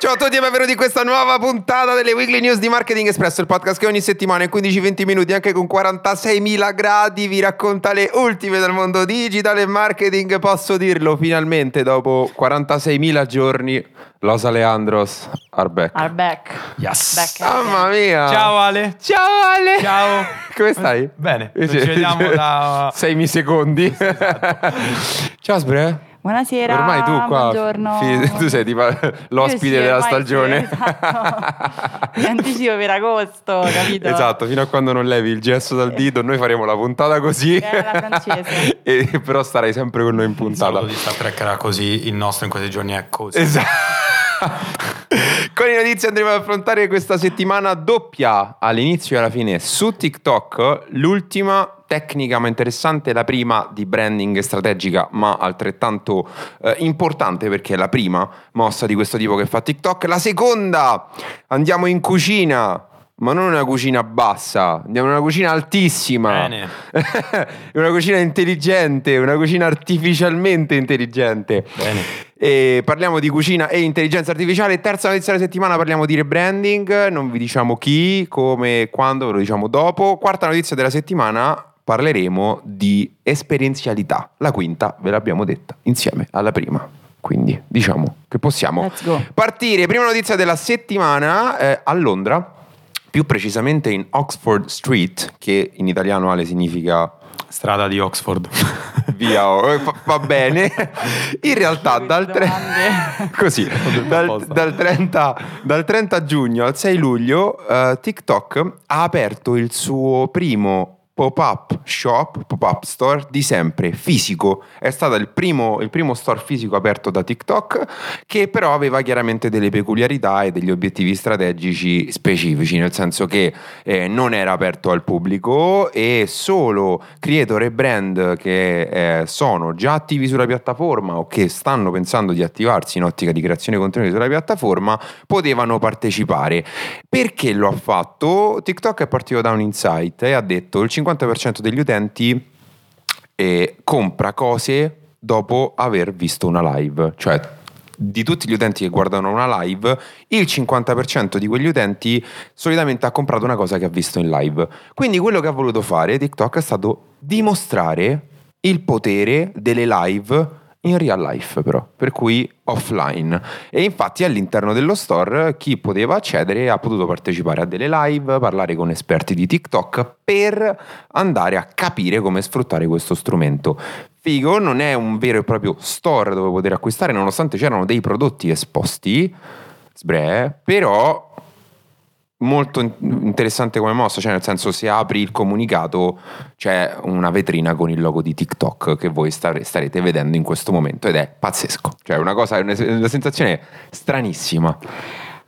Ciao a tutti e benvenuti in questa nuova puntata delle Weekly News di Marketing Espresso, il podcast che ogni settimana in 15-20 minuti, anche con 46.000 gradi, vi racconta le ultime del mondo digital e marketing. Posso dirlo finalmente, dopo 46.000 giorni, Los Aleandros are back. Are back. Yes. Back Mamma mia! Ciao Ale. Ciao Ale! Ciao. Come stai? Bene, Eh, ci vediamo da... Sei secondi. Ciao Sbre. Buonasera. Ormai tu qua Buongiorno. fi- tu sei tipo l'ospite sì, della stagione. sì, esatto. Mi anticipo per agosto, capito? Esatto, fino a quando non levi il gesso dal dito, noi faremo la puntata così. Eh, la francese. e, però starai sempre con noi in Il puntata. di Star Trek era così, il nostro in questi giorni è così. Esatto. Con le notizie andremo ad affrontare questa settimana doppia all'inizio e alla fine su TikTok. L'ultima tecnica ma interessante, la prima di branding strategica ma altrettanto eh, importante perché è la prima mossa di questo tipo che fa TikTok. La seconda, andiamo in cucina. Ma non una cucina bassa, andiamo in una cucina altissima. Bene. una cucina intelligente, una cucina artificialmente intelligente. Bene. E parliamo di cucina e intelligenza artificiale. Terza notizia della settimana parliamo di rebranding. Non vi diciamo chi, come, quando, ve lo diciamo dopo. Quarta notizia della settimana parleremo di esperienzialità. La quinta ve l'abbiamo detta insieme alla prima. Quindi diciamo che possiamo partire. Prima notizia della settimana eh, a Londra, più precisamente in Oxford Street, che in italiano Ale significa Strada di Oxford. via, oh, fa- va bene. In realtà dal, tre- così, dal, dal 30, dal 30 giugno al 6 luglio eh, TikTok ha aperto il suo primo pop-up shop, pop-up store di sempre, fisico. È stato il primo, il primo store fisico aperto da TikTok che però aveva chiaramente delle peculiarità e degli obiettivi strategici specifici, nel senso che eh, non era aperto al pubblico e solo creator e brand che eh, sono già attivi sulla piattaforma o che stanno pensando di attivarsi in ottica di creazione di contenuti sulla piattaforma potevano partecipare. Perché lo ha fatto? TikTok è partito da un insight e ha detto il 50% degli utenti eh, compra cose dopo aver visto una live, cioè di tutti gli utenti che guardano una live, il 50% di quegli utenti solitamente ha comprato una cosa che ha visto in live. Quindi quello che ha voluto fare TikTok è stato dimostrare il potere delle live in real life però, per cui offline. E infatti all'interno dello store chi poteva accedere ha potuto partecipare a delle live, parlare con esperti di TikTok per andare a capire come sfruttare questo strumento. Figo, non è un vero e proprio store dove poter acquistare, nonostante c'erano dei prodotti esposti, sbre, però molto in- interessante come mossa, cioè nel senso se apri il comunicato c'è una vetrina con il logo di TikTok che voi stare- starete vedendo in questo momento ed è pazzesco, cioè una cosa, una, una sensazione stranissima.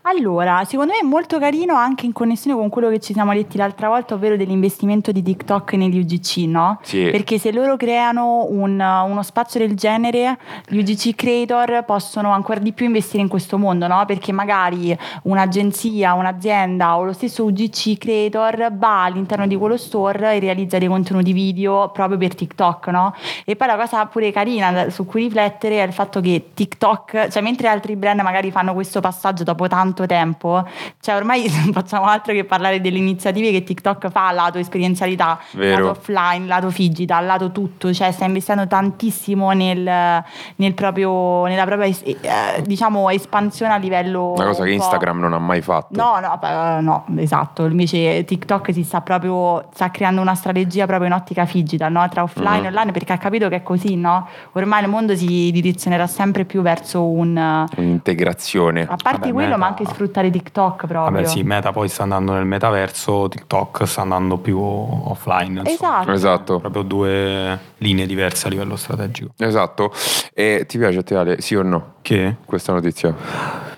Allora, secondo me è molto carino anche in connessione con quello che ci siamo detti l'altra volta, ovvero dell'investimento di TikTok negli UGC, no? Sì. Perché se loro creano un- uno spazio del genere, gli UGC creator possono ancora di più investire in questo mondo, no? Perché magari un'agenzia, un'azienda o lo stesso UGC creator va all'interno di quello store e realizza dei contenuti video proprio per TikTok, no? E poi la cosa pure carina su cui riflettere è il fatto che TikTok, cioè mentre altri brand magari fanno questo passaggio dopo tanto tempo, cioè ormai non facciamo altro che parlare delle iniziative che TikTok fa lato esperienzialità, Vero. lato offline, lato digital, lato tutto, cioè sta investendo tantissimo nel, nel proprio, nella propria eh, diciamo espansione a livello... Una cosa che un po'- Instagram non ha mai fatto. No, no, no, esatto. Invece TikTok si sta proprio sta creando una strategia proprio in ottica digital, no? Tra offline Mhm. e online, perché ha capito che è così, no? Ormai il mondo si direzionerà sempre più verso un a Un'integrazione. parte Vabbè, quello, ma Meta- anche sfruttare TikTok proprio. Vabbè sì, Meta poi sta andando nel metaverso, TikTok sta andando più offline. Esatto. Esatto. Proprio due linee diverse a livello strategico. Esatto. E ti piace a te Ale? Sì o no? Che? Questa notizia?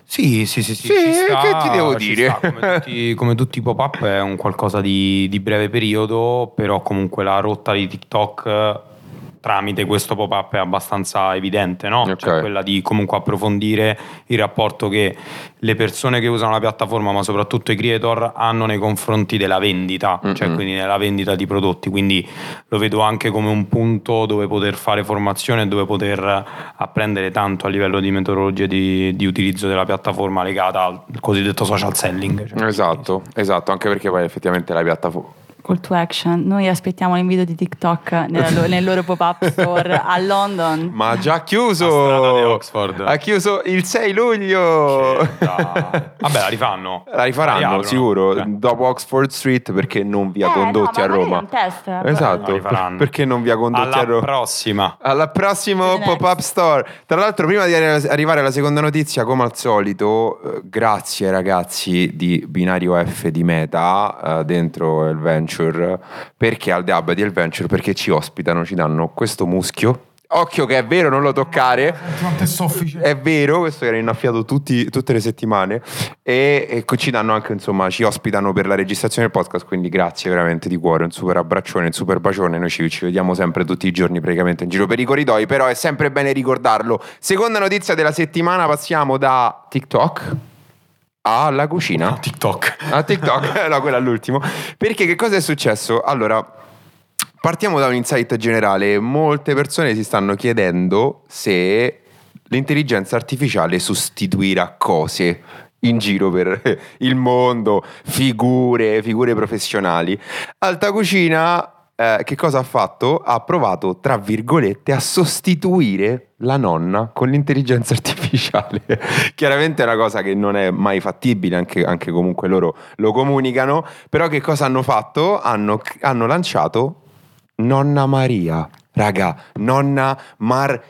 Sì, sì, sì, sì. Sì, ci sta, che ti devo dire? sta. Come, tutti, come tutti i pop-up è un qualcosa di, di breve periodo, però comunque la rotta di TikTok tramite questo pop-up è abbastanza evidente, no? Ok. Cioè quella di comunque approfondire il rapporto che le persone che usano la piattaforma, ma soprattutto i creator, hanno nei confronti della vendita, cioè Mm-mm. quindi nella vendita di prodotti. Quindi lo vedo anche come un punto dove poter fare formazione e dove poter apprendere tanto a livello di metodologie di, di utilizzo della piattaforma legata al cosiddetto social selling. Cioè, Esatto, esatto, anche perché poi effettivamente la piattaforma... Call to action. Noi aspettiamo l'invito di TikTok lo- nel loro pop-up store a London. Ma ha già A chiuso! Ha chiuso il 6 luglio! Vabbè, la rifanno. La rifaranno Riaprono. sicuro Eh. dopo Oxford Street perché non vi ha Eh, condotti no, a ma magari è Roma. un test. Esatto, La perché non vi ha condotti Alla a Roma. prossima. Alla To the next. pop-up store. Tra l'altro, prima di arri- arrivare alla seconda notizia, come al solito, eh, grazie ragazzi di Binario F di Meta eh, dentro il Venture, perché al hub di El Venture, perché ci ospitano, ci danno questo muschio. Occhio che è vero, non lo toccare. È vero, questo era innaffiato tutti- tutte le settimane e, e ci danno anche, insomma, ci ospitano per la registrazione del podcast, quindi grazie veramente di cuore, un super abbraccione, un super bacione, noi ci, ci vediamo sempre tutti i giorni praticamente in giro per i corridoi, però è sempre bene ricordarlo. Seconda notizia della settimana, passiamo da TikTok alla cucina. TikTok. A TikTok, no, quello all'ultimo. Perché che cosa è successo? Allora, partiamo da un insight generale. Molte persone si stanno chiedendo se l'intelligenza artificiale sostituirà cose in giro per il mondo, figure, figure professionali. Alta Cucina eh, che cosa ha fatto? Ha provato, tra virgolette, a sostituire la nonna con l'intelligenza artificiale. Chiaramente è una cosa che non è mai fattibile, anche, anche comunque loro lo comunicano, però che cosa hanno fatto? Hanno, hanno lanciato Nonna Maria. Raga, nonna Maria,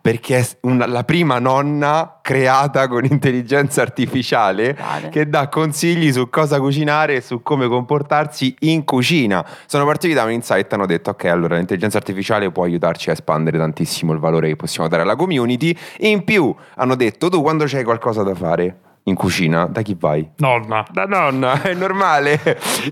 perché è una- la prima nonna creata con intelligenza artificiale Vale. che dà consigli su cosa cucinare e su come comportarsi in cucina. Sono partiti da un insight, hanno detto ok, allora l'intelligenza artificiale può aiutarci a espandere tantissimo il valore che possiamo dare alla community. In più hanno detto tu quando c'hai qualcosa da fare in cucina, da chi vai? Nonna. Da nonna, è normale.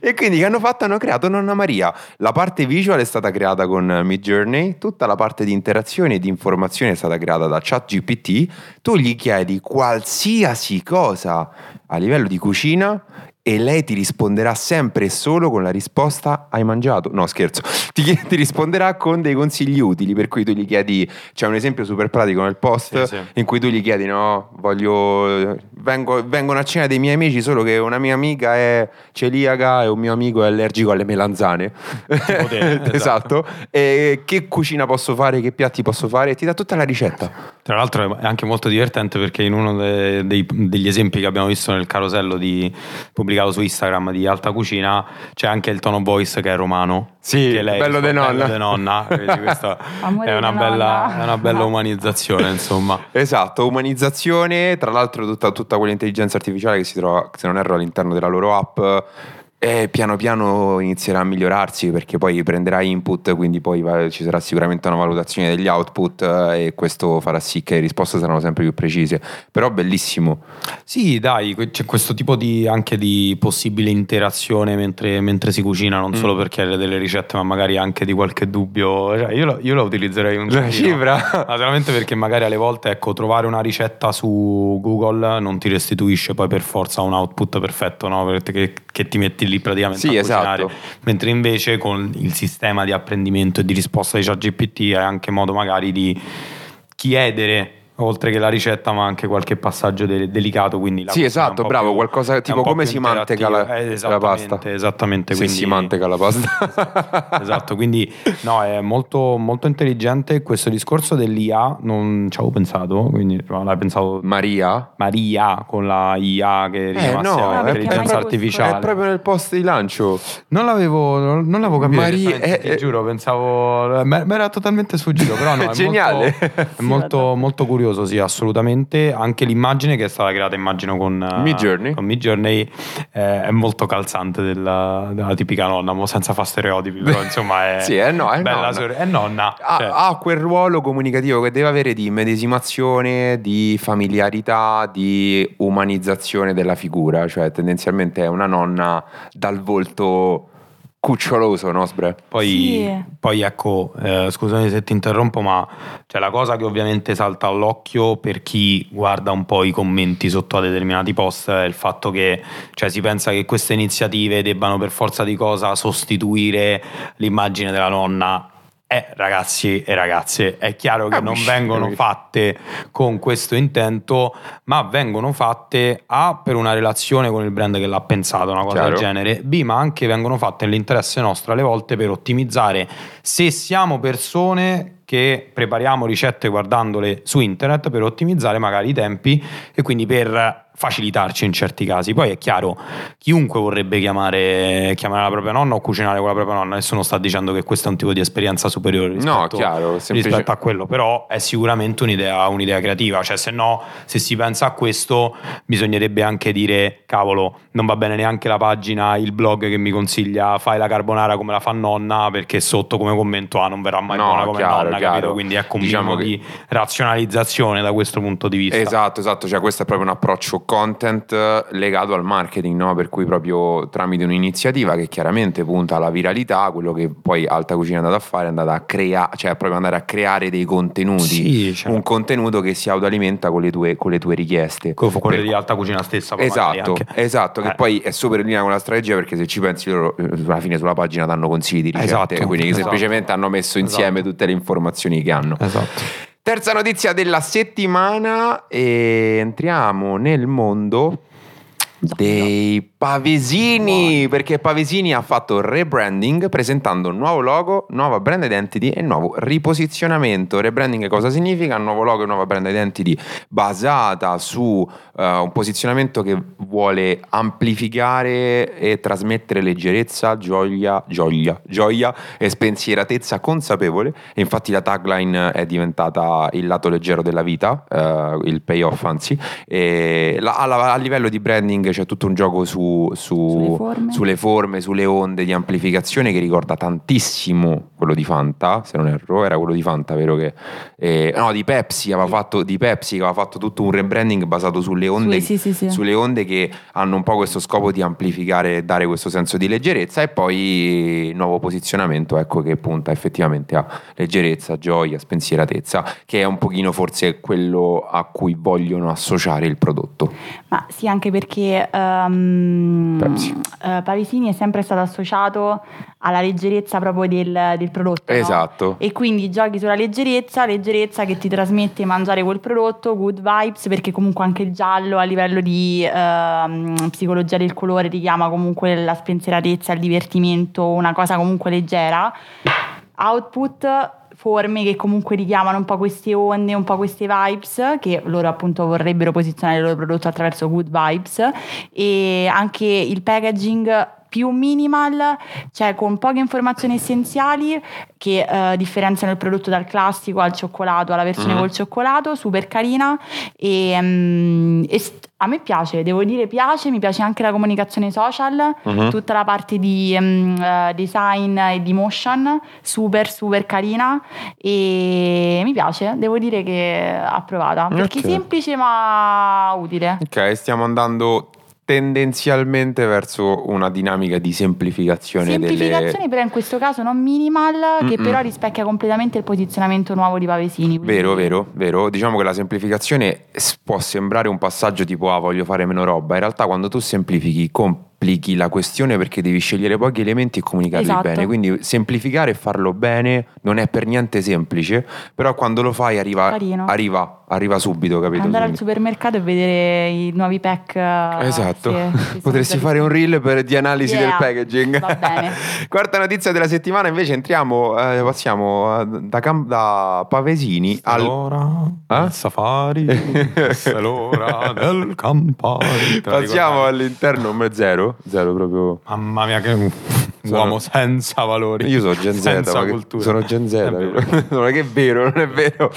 E quindi che hanno fatto? Hanno creato Nonna Maria. La parte visual è stata creata con Midjourney, tutta la parte di interazione e di informazione è stata creata da ChatGPT. Tu gli chiedi qualsiasi cosa a livello di cucina e lei ti risponderà sempre e solo con la risposta hai mangiato. No, scherzo. Ti, chie- ti risponderà con dei consigli utili, per cui tu gli chiedi, c'è un esempio super pratico nel post Sì, sì. in cui tu gli chiedi, no, voglio, vengo, vengono a cena dei miei amici, solo che una mia amica è celiaca e un mio amico è allergico alle melanzane. Te, esatto. E che cucina posso fare, che piatti posso fare? E ti dà tutta la ricetta. Tra l'altro è anche molto divertente perché in uno de- dei- degli esempi che abbiamo visto nel carosello di- pubblicato su Instagram di Alta Cucina c'è anche il tono voice che è romano. Sì, che lei bello de nonna. "Bello de nonna", quindi questa è una, bella, nonna. è una bella umanizzazione insomma. Esatto, umanizzazione, tra l'altro tutta, tutta quell'intelligenza artificiale che si trova, se non erro, all'interno della loro app, e piano piano inizierà a migliorarsi perché poi prenderà input, quindi poi ci sarà sicuramente una valutazione degli output eh, e questo farà sì che le risposte saranno sempre più precise. Però bellissimo. Sì, dai, c'è questo tipo di, anche di possibile interazione mentre, mentre si cucina, non Mm. solo per chiedere delle ricette, ma magari anche di qualche dubbio. Cioè, io, la, io la utilizzerei un La cifra? Ma perché magari alle volte, ecco, trovare una ricetta su Google non ti restituisce poi per forza un output perfetto, no? Perché che, ti metti lì praticamente Sì, a cucinare. esatto. Mentre invece con il sistema di apprendimento e di risposta di ChatGPT hai anche modo magari di chiedere oltre che la ricetta ma anche qualche passaggio de- delicato quindi la Sì, è esatto, bravo, più- qualcosa è tipo po' come si manteca la-. Eh, la esattamente, pasta. esattamente quindi, si manteca la pasta. esatto quindi no è molto, molto intelligente questo discorso dell'IA non ci avevo pensato quindi l'hai pensato Maria? Maria con la IA che Eh no, a è, intelligenza artificiale è proprio nel post di lancio. non l'avevo, non non l'avevo capito. Maria- direttamente, eh, ti giuro, pensavo. Mi era totalmente sfuggito, però no. È Geniale. Molto, è molto, molto curioso, sì, assolutamente. Anche l'immagine che è stata creata, immagino, con eh, Midjourney. Con Midjourney eh, è molto calzante della, della tipica nonna, mo senza fare stereotipi, però insomma è. Sì, è no- è bella nonna. sor- è nonna. ha, cioè, ha quel ruolo comunicativo che deve avere di medesimazione, di familiarità, di umanizzazione della figura, cioè tendenzialmente è una nonna dal volto cuccioloso, no Sbre? Poi, Sì. poi ecco, eh, scusami se ti interrompo, ma c'è la cosa che ovviamente salta all'occhio per chi guarda un po' i commenti sotto a determinati post è il fatto che cioè, si pensa che queste iniziative debbano per forza di cosa sostituire l'immagine della nonna. Eh, ragazzi e ragazze, è chiaro che Ah, non vengono fatte con questo intento, ma vengono fatte A per una relazione con il brand che l'ha pensato, una cosa Chiaro. del genere, B ma anche vengono fatte nell'interesse nostro alle volte per ottimizzare se siamo persone che prepariamo ricette guardandole su internet per ottimizzare magari i tempi e quindi per facilitarci in certi casi. Poi è chiaro, chiunque vorrebbe chiamare, chiamare la propria nonna o cucinare con la propria nonna, nessuno sta dicendo che questo è un tipo di esperienza superiore rispetto, No, chiaro, semplice- rispetto a quello, però è sicuramente un'idea, un'idea creativa, cioè se no, se si pensa a questo, bisognerebbe anche dire, cavolo, non va bene neanche la pagina, il blog che mi consiglia fai la carbonara come la fa nonna, perché sotto come commento ah non verrà mai No, buona come chiaro, nonna, chiaro. capito? Quindi ecco un Diciamo che- di razionalizzazione da questo punto di vista. Esatto, esatto, cioè questo è proprio un approccio content eh, legato al marketing, no? per cui proprio tramite un'iniziativa che chiaramente punta alla viralità, quello che poi Alta Cucina è andata a fare è andata a creare, cioè proprio andare a creare dei contenuti, Sì, certo. un contenuto che si autoalimenta con le tue, con le tue richieste. Con quelle Per- di alta cucina stessa. Esatto, esatto, che Eh. poi è super in linea con la strategia perché se ci pensi loro eh, alla fine sulla pagina danno consigli di ricette, Esatto, quindi esatto. semplicemente hanno messo insieme Esatto. tutte le informazioni che hanno. Esatto. Terza notizia della settimana e entriamo nel mondo dei Pavesini perché Pavesini ha fatto rebranding presentando un nuovo logo, nuova brand identity e nuovo riposizionamento. Rebranding cosa significa? Nuovo logo e nuova brand identity basata su eh, un posizionamento che vuole amplificare e trasmettere leggerezza, gioia, gioia, gioia e spensieratezza consapevole. E infatti la tagline è diventata il lato leggero della vita, eh, il payoff anzi. La- a, a livello di branding c'è tutto un gioco su, su- Sulle forme. sulle forme, sulle onde di amplificazione che ricorda tantissimo quello di Fanta, se non erro, era quello di Fanta, vero che... eh, no, di Pepsi, aveva fatto, di Pepsi che aveva fatto tutto un rebranding basato sulle onde, Sì, sì, sì, sulle onde che hanno un po' questo scopo di amplificare e dare questo senso di leggerezza e poi il nuovo posizionamento ecco che punta effettivamente a leggerezza, gioia, spensieratezza che è un pochino forse quello a cui vogliono associare il prodotto Ma sì, anche perché Pepsi. Eh, Pavesini è sempre stato associato alla leggerezza proprio del, del prodotto. no? esatto E quindi giochi sulla leggerezza, leggerezza che ti trasmette mangiare quel prodotto, good vibes, perché comunque anche il giallo a livello di ehm, psicologia del colore richiama comunque la spensieratezza, il divertimento, una cosa comunque leggera. Output forme che comunque richiamano un po' queste onde, un po' queste vibes che loro appunto vorrebbero posizionare il loro prodotto attraverso good vibes e anche il packaging più minimal, cioè con poche informazioni essenziali che eh, differenziano il prodotto dal classico al cioccolato, alla versione Mhm. col cioccolato, super carina e, mm, e a me piace, devo dire piace, mi piace anche la comunicazione social, Mhm. tutta la parte di eh, design e di motion, super super carina e mi piace, devo dire che approvata, perché semplice ma utile. ok stiamo andando tendenzialmente verso una dinamica di semplificazione, Semplificazione delle però in questo caso non minimal, che Mm-mm. però rispecchia completamente il posizionamento nuovo di Pavesini. quindi- Vero, vero, vero. Diciamo che la semplificazione può sembrare un passaggio tipo ah voglio fare meno roba. In realtà quando tu semplifichi complichi la questione perché devi scegliere pochi elementi e comunicarli esatto. bene. Quindi semplificare e farlo bene non è per niente semplice, però quando lo fai arriva, arriva, arriva subito, capito? Andare Quindi. al supermercato e vedere i nuovi pack. Eh, esatto, sì, potresti fare un reel per, di analisi yeah. del packaging. Va bene. Quarta notizia della settimana invece entriamo, eh, passiamo eh, da, Cam- da Pavesini allora, al... Eh? Safari, l'ora del Campari. Passiamo all'interno 1-0 robił? Dialog robił... Mam jak... Sono- uomo senza valori. Io sono Gen Z, sono Gen Z, non è che è vero, non è vero.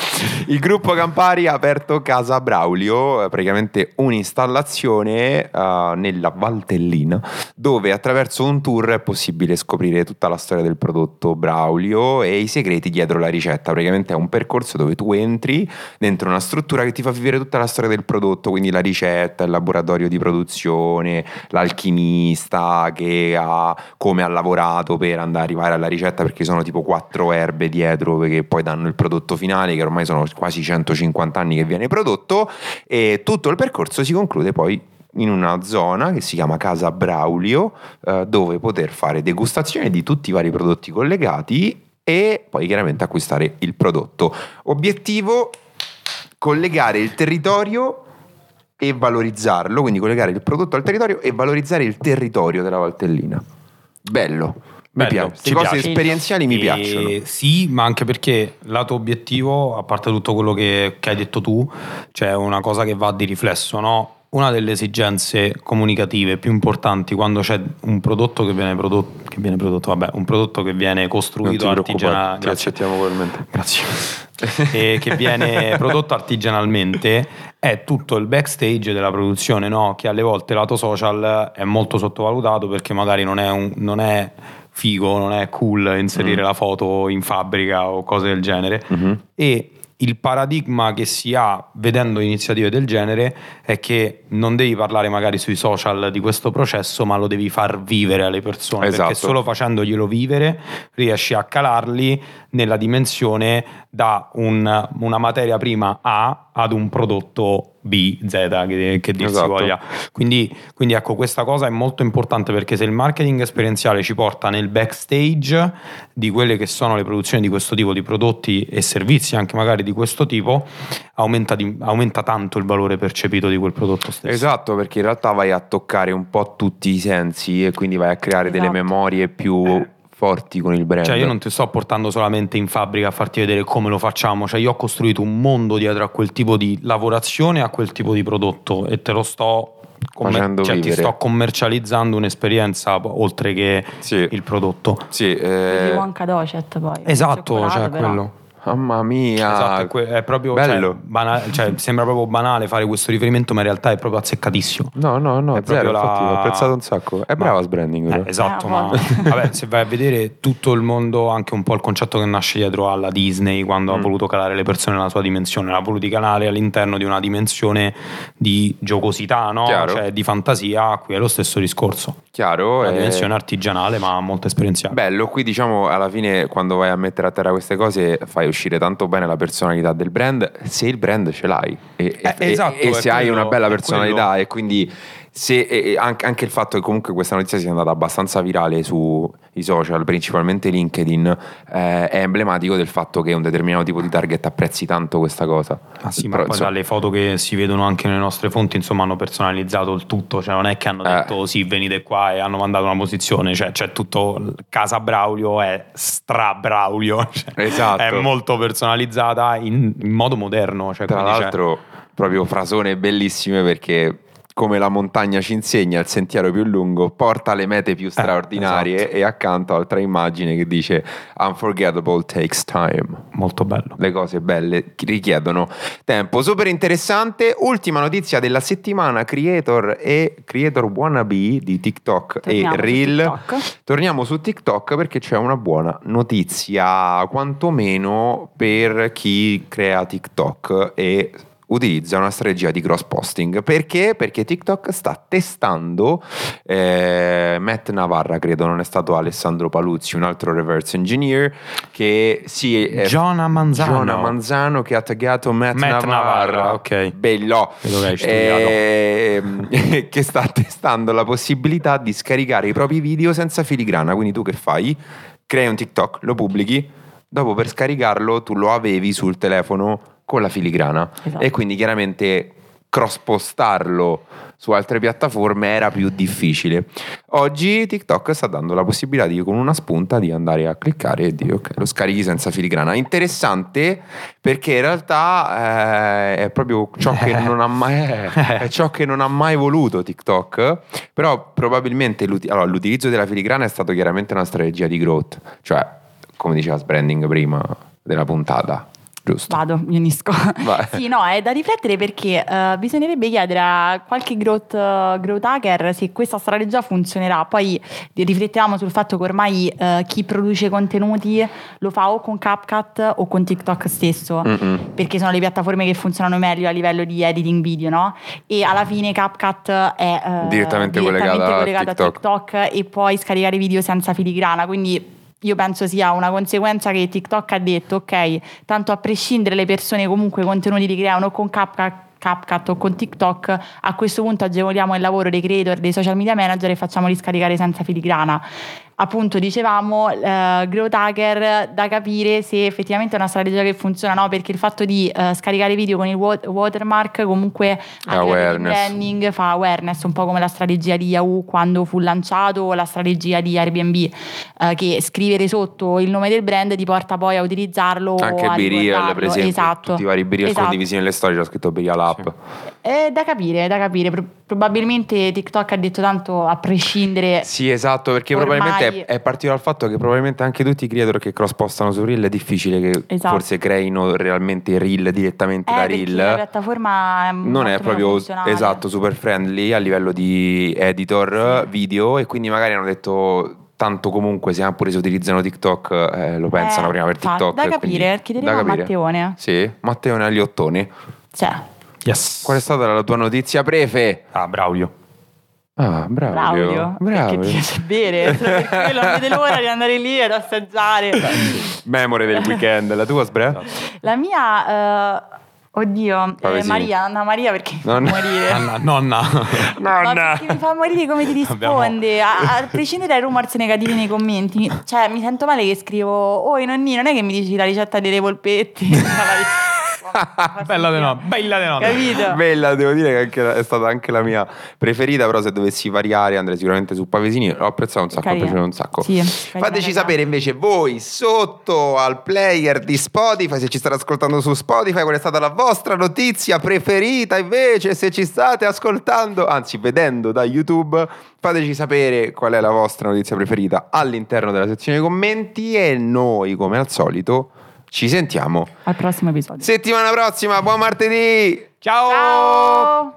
Il gruppo Campari ha aperto Casa Braulio, eh, praticamente un'installazione eh, nella Valtellina, dove attraverso un tour è possibile scoprire tutta la storia del prodotto Braulio e i segreti dietro la ricetta. Praticamente è un percorso dove tu entri dentro una struttura che ti fa vivere tutta la storia del prodotto, quindi la ricetta, il laboratorio di produzione, l'alchimista che ha come ha lavorato per andare arrivare alla ricetta perché sono tipo quattro erbe dietro che poi danno il prodotto finale che ormai sono quasi 150 anni che viene prodotto e tutto il percorso si conclude poi in una zona che si chiama Casa Braulio eh, dove poter fare degustazione di tutti i vari prodotti collegati e poi chiaramente acquistare il prodotto. Obiettivo collegare il territorio e valorizzarlo, quindi collegare il prodotto al territorio e valorizzare il territorio della Valtellina. Bello. Mi Bello, piace. Ci cose piace. esperienziali mi E piacciono. Sì, ma anche perché lato obiettivo, a parte tutto quello che, che hai detto tu, c'è una cosa che va di riflesso, no? Una delle esigenze comunicative più importanti quando c'è un prodotto che viene prodotto, che viene prodotto vabbè, un prodotto che viene costruito artigianalmente. ti accettiamo ugualmente. Grazie. e che viene prodotto artigianalmente è tutto il backstage della produzione, no? che alle volte lato social è molto sottovalutato perché magari non è, un- non è figo, non è cool inserire la foto in fabbrica o cose del genere. Mhm. E il paradigma che si ha vedendo iniziative del genere è che non devi parlare magari sui social di questo processo, ma lo devi far vivere alle persone, Esatto. perché solo facendoglielo vivere riesci a calarli nella dimensione da un- una materia prima A ad un prodotto B, Z, che, che dir si Esatto. voglia. Quindi, quindi ecco, questa cosa è molto importante perché se il marketing esperienziale ci porta nel backstage di quelle che sono le produzioni di questo tipo di prodotti e servizi, anche magari di questo tipo, aumenta, di- aumenta tanto il valore percepito di quel prodotto stesso. Esatto, perché in realtà vai a toccare un po' tutti i sensi e quindi vai a creare delle Esatto. memorie più forti con il brand. Cioè, io non ti sto portando solamente in fabbrica a farti vedere come lo facciamo, cioè io ho costruito un mondo dietro a quel tipo di lavorazione, a quel tipo di prodotto e te lo sto commer- cioè, ti sto commercializzando un'esperienza oltre che Sì. il prodotto. Sì, eh, Wonka Docet poi. Esatto, cioè però. quello. Mamma mia. Esatto, è, è proprio cioè, bello. bana- cioè, sembra proprio banale fare questo riferimento, ma in realtà è proprio azzeccatissimo. No, no, no, È zero, proprio la- infatti l'ho apprezzato un sacco. È brava Ma- Sbranding, Eh, esatto, Eh, ma vabbè. se vai a vedere tutto il mondo, anche un po' il concetto che nasce dietro alla Disney quando ha Mm. voluto calare le persone nella sua dimensione, l'ha voluto calare all'interno di una dimensione di giocosità, no? Cioè di fantasia, qui è lo stesso discorso. Chiaro. Una eh, dimensione artigianale ma molto esperienziale. Bello, qui diciamo alla fine quando vai a mettere a terra queste cose fai uscire tanto bene la personalità del brand se il brand ce l'hai e, Eh, e- esatto, e se hai quello- una bella personalità e quindi se, anche, anche il fatto che comunque questa notizia sia andata abbastanza virale sui social, principalmente LinkedIn, eh, è emblematico del fatto che un determinato tipo di target apprezzi tanto questa cosa. Ah sì, ma Però, poi insomma, dalle foto che si vedono anche nelle nostre fonti, insomma, hanno personalizzato il tutto, cioè non è che hanno Eh. detto sì, venite qua e hanno mandato una posizione, cioè c'è tutto Casa Braulio è stra Braulio, cioè, Esatto. è molto personalizzata in, in modo moderno, cioè, Tra c'è- l'altro, proprio frasone bellissime perché come la montagna ci insegna, il sentiero più lungo porta alle mete più straordinarie esatto. e accanto altra immagine che dice Unforgettable takes time. molto bello. Le cose belle richiedono tempo. Super interessante. Ultima notizia della settimana: Creator e Creator Wannabe di TikTok Torniamo e Reel. TikTok. Torniamo su TikTok perché c'è una buona notizia, quantomeno per chi crea TikTok e utilizza una strategia di cross posting. Perché? Perché TikTok sta testando eh, Matt Navarra, credo non è stato Alessandro Paluzzi, un altro reverse engineer che si è Giona Manzano. Giona Manzano che ha taggato Matt, Matt Navarra, Navarra, ok. bello. Ehm, che sta testando la possibilità di scaricare i propri video senza filigrana quindi tu che fai? crei un TikTok, lo pubblichi dopo per scaricarlo tu lo avevi sul telefono con la filigrana Esatto. e quindi chiaramente cross postarlo su altre piattaforme era più difficile. Oggi TikTok sta dando la possibilità di con una spunta di andare a cliccare e dire ok, lo scarichi senza filigrana. Interessante perché in realtà eh, è proprio ciò che non ha mai è ciò che non ha mai voluto TikTok, però probabilmente l'uti- allora, l'utilizzo della filigrana è stato chiaramente una strategia di growth, cioè come diceva Sbranding prima della puntata. Giusto. Vado, mi unisco. Vai. sì, no, è da riflettere perché eh, bisognerebbe chiedere a qualche growth, growth hacker se questa strategia funzionerà. Poi riflettiamo sul fatto che ormai eh, chi produce contenuti lo fa o con CapCut o con TikTok stesso, Mm-mm. perché sono le piattaforme che funzionano meglio a livello di editing video, no? E alla fine CapCut è eh, Direttamente collegata a collegato a TikTok. TikTok e puoi scaricare video senza filigrana, quindi io penso sia una conseguenza che TikTok ha detto, ok, tanto a prescindere le persone comunque i contenuti li creano con CapCut CapCut o con TikTok, a questo punto agevoliamo il lavoro dei creator, dei social media manager e facciamoli scaricare senza filigrana. Appunto, dicevamo, eh, Growth Hacker da capire se effettivamente è una strategia che funziona, no? Perché il fatto di eh, scaricare video con il wat- watermark comunque branding fa awareness, un po' come la strategia di Yahoo quando fu lanciato o la strategia di Airbnb, eh, che scrivere sotto il nome del brand ti porta poi a utilizzarlo Anche Birial, per esempio. Esatto. Tutti i vari Birial Esatto. condivisi nelle storie, c'è scritto Birial App. È da capire, è da capire. Pro- probabilmente TikTok ha detto tanto a prescindere. Sì, esatto, perché Ormai- probabilmente è, è partito dal fatto che probabilmente anche tutti i creator che cross postano su Reel è difficile che Esatto. forse creino realmente Reel direttamente Eh, da Reel. la piattaforma non è proprio esatto super friendly a livello di editor Sì. video e quindi magari hanno detto tanto comunque se pure se utilizzano TikTok eh, lo pensano Eh, prima per TikTok Da capire, chiederemo da a capire. Matteone. sì Matteone agli ottoni Cioè, Yes. qual è stata la tua notizia prefe? Ah, Braulio. ah bravo Braulio, perché ti piace bere, per quello non vede l'ora di andare lì ad assaggiare. memore del weekend la tua Sbre? La mia, eh, oddio, eh. Maria, Anna Maria perché mi fa Nonna. morire. Nonna. nonna. Ma perché mi fa morire come ti Abbiamo- risponde, a, a prescindere dai rumors negativi nei commenti. Mi- Cioè, mi sento male che scrivo, oh nonni, non è che mi dici la ricetta delle polpetti? bella di nonna. Bella di nonna. Capito? Bella, devo dire che anche- è stata anche la mia preferita, però se dovessi variare andrei sicuramente su Pavesini, l'ho apprezzato un sacco, Carina. piaciuto un sacco. Sì, Fateci carina, sapere invece voi sotto al player di Spotify, se ci state ascoltando su Spotify, qual è stata la vostra notizia preferita invece, se ci state ascoltando, anzi vedendo da YouTube, fateci sapere qual è la vostra notizia preferita all'interno della sezione commenti e noi come al solito ci sentiamo Al prossimo episodio. settimana prossima, buon martedì! Ciao. Ciao!